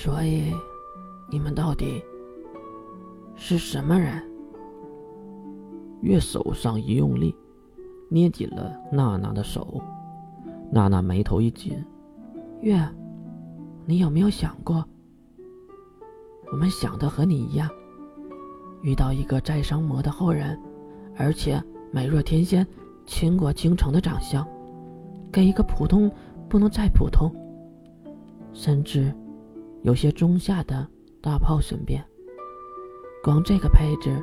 所以，你们到底是什么人？月手上一用力，捏紧了娜娜的手。娜娜眉头一紧：“月，你有没有想过，我们想的和你一样，遇到一个再生魔的后人，而且美若天仙、倾国倾城的长相，给一个普通不能再普通，甚至……”有些中下的大炮身边，光这个配置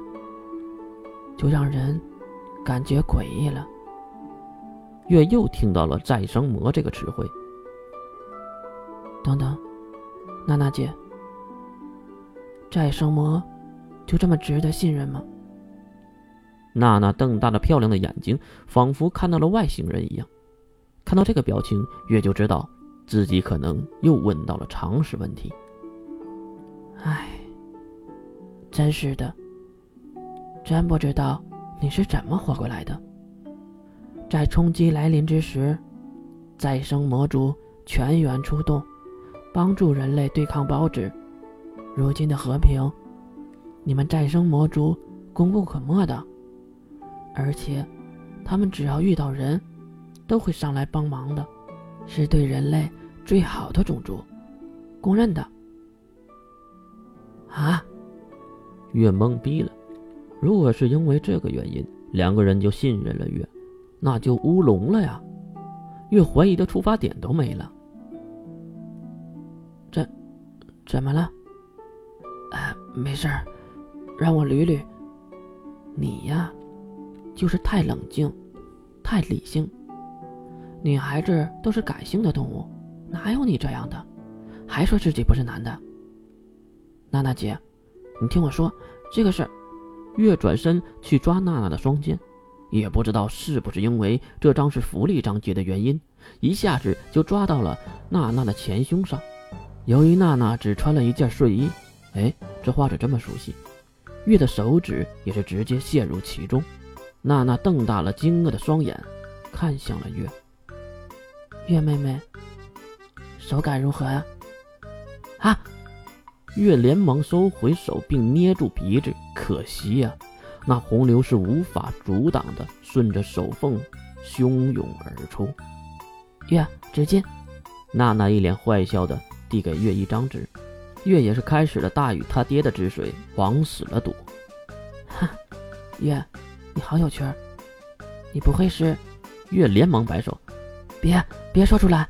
就让人感觉诡异了。月又听到了“再生魔”这个词汇。等等，娜娜姐，再生魔就这么值得信任吗？娜娜瞪大了漂亮的眼睛，仿佛看到了外星人一样。看到这个表情，月就知道。自己可能又问到了常识问题。唉，真是的，真不知道你是怎么活过来的。在冲击来临之时，再生魔族全员出动，帮助人类对抗孢子。如今的和平，你们再生魔族功不可没的。而且，他们只要遇到人，都会上来帮忙的。是对人类最好的种族，公认的。啊！月懵逼了。如果是因为这个原因，两个人就信任了月，那就乌龙了呀。月怀疑的出发点都没了。怎，怎么了？哎，没事儿，让我捋捋。你呀，就是太冷静，太理性。女孩子都是感性的动物，哪有你这样的？还说自己不是男的。娜娜姐，你听我说这个事儿。月转身去抓娜娜的双肩，也不知道是不是因为这张是福利章节的原因，一下子就抓到了娜娜的前胸上。由于娜娜只穿了一件睡衣，哎，这画着这么熟悉。月的手指也是直接陷入其中。娜娜瞪大了惊愕的双眼，看向了月。月妹妹，手感如何呀？啊！月连忙收回手，并捏住鼻子。可惜呀，那洪流是无法阻挡的，顺着手缝汹涌而出。月，纸巾。娜娜一脸坏笑的递给月一张纸。月也是开始了大禹他爹的之水，往死了赌。哈，月，你好有趣儿。你不会是？月连忙摆手。别别说出来，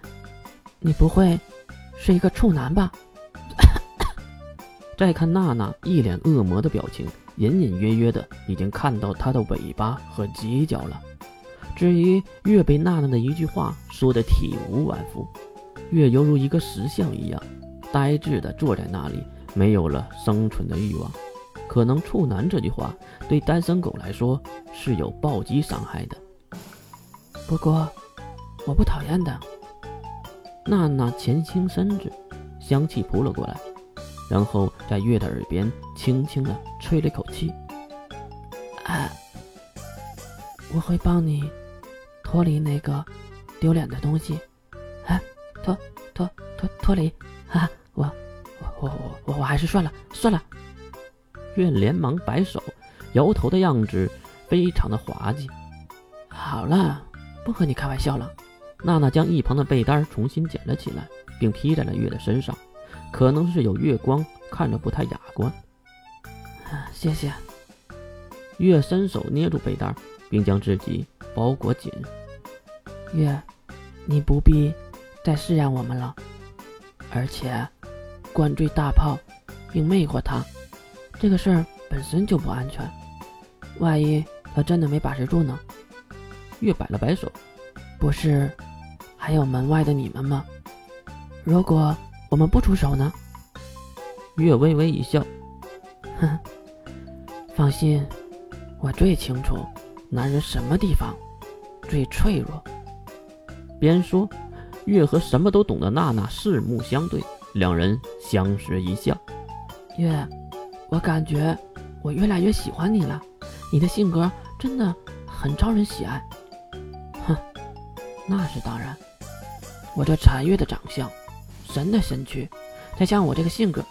你不会是一个处男吧？再看娜娜一脸恶魔的表情，隐隐约约的已经看到她的尾巴和犄角了。至于月被娜娜的一句话说的体无完肤，月犹如一个石像一样，呆滞的坐在那里，没有了生存的欲望。可能处男这句话对单身狗来说是有暴击伤害的。不过。我不讨厌的。娜娜前倾身子，香气扑了过来，然后在月的耳边轻轻的吹了一口气。啊，我会帮你脱离那个丢脸的东西。啊，脱脱脱脱离！啊，我我我我我我还是算了算了。月连忙摆手，摇头的样子非常的滑稽。好了，不和你开玩笑了。娜娜将一旁的被单重新捡了起来，并披在了月的身上。可能是有月光，看着不太雅观。谢谢。月伸手捏住被单，并将自己包裹紧。月，你不必再试验我们了。而且，灌醉大炮并魅惑他，这个事儿本身就不安全。万一他真的没把持住呢？月摆了摆手，不是。还有门外的你们吗？如果我们不出手呢？月微微一笑，哼，放心，我最清楚男人什么地方最脆弱。边说，月和什么都懂的娜娜四目相对，两人相视一笑。月，我感觉我越来越喜欢你了，你的性格真的很招人喜爱。那是当然。我这残月的长相，神的身躯，才像我这个性格。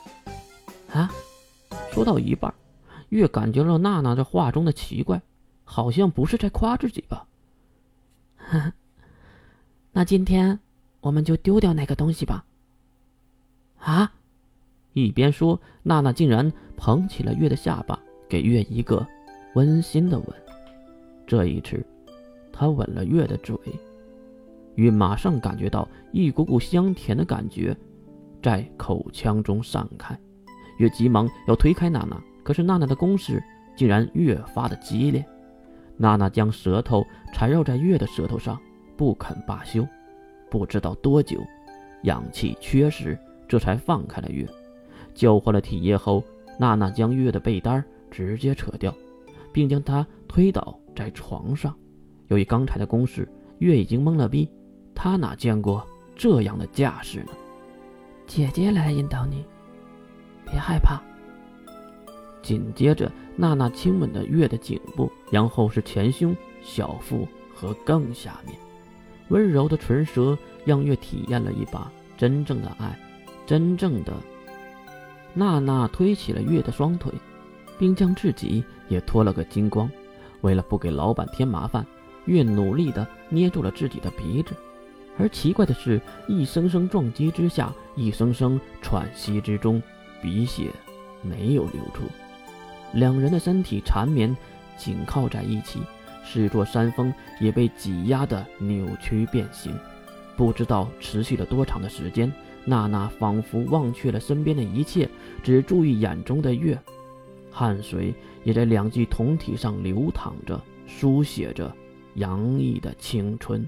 啊，说到一半，月感觉到娜娜这话中的奇怪，好像不是在夸自己吧？那今天我们就丢掉那个东西吧。啊！一边说，娜娜竟然捧起了月的下巴，给月一个温馨的吻。这一次，她吻了月的嘴。月马上感觉到一股股香甜的感觉在口腔中散开，月急忙要推开娜娜，可是娜娜的攻势竟然越发的激烈。娜娜将舌头缠绕在月的舌头上，不肯罢休。不知道多久，氧气缺失，这才放开了月。交换了体液后，娜娜将月的被单直接扯掉，并将她推倒在床上。由于刚才的攻势，月已经懵了逼，她哪见过这样的架势呢？姐姐来引导你，别害怕。紧接着，娜娜亲吻的月的颈部，然后是前胸、小腹和更下面，温柔的唇舌让月体验了一把真正的爱，真正的。娜娜推起了月的双腿，并将自己也脱了个精光。为了不给老板添麻烦，月努力地捏住了自己的鼻子。而奇怪的是，一声声撞击之下，一声声喘息之中，鼻血没有流出。两人的身体缠绵，紧靠在一起，四座山峰也被挤压的扭曲变形。不知道持续了多长的时间，娜娜仿佛忘却了身边的一切，只注意眼中的月，汗水也在两具酮体上流淌着，书写着洋溢的青春。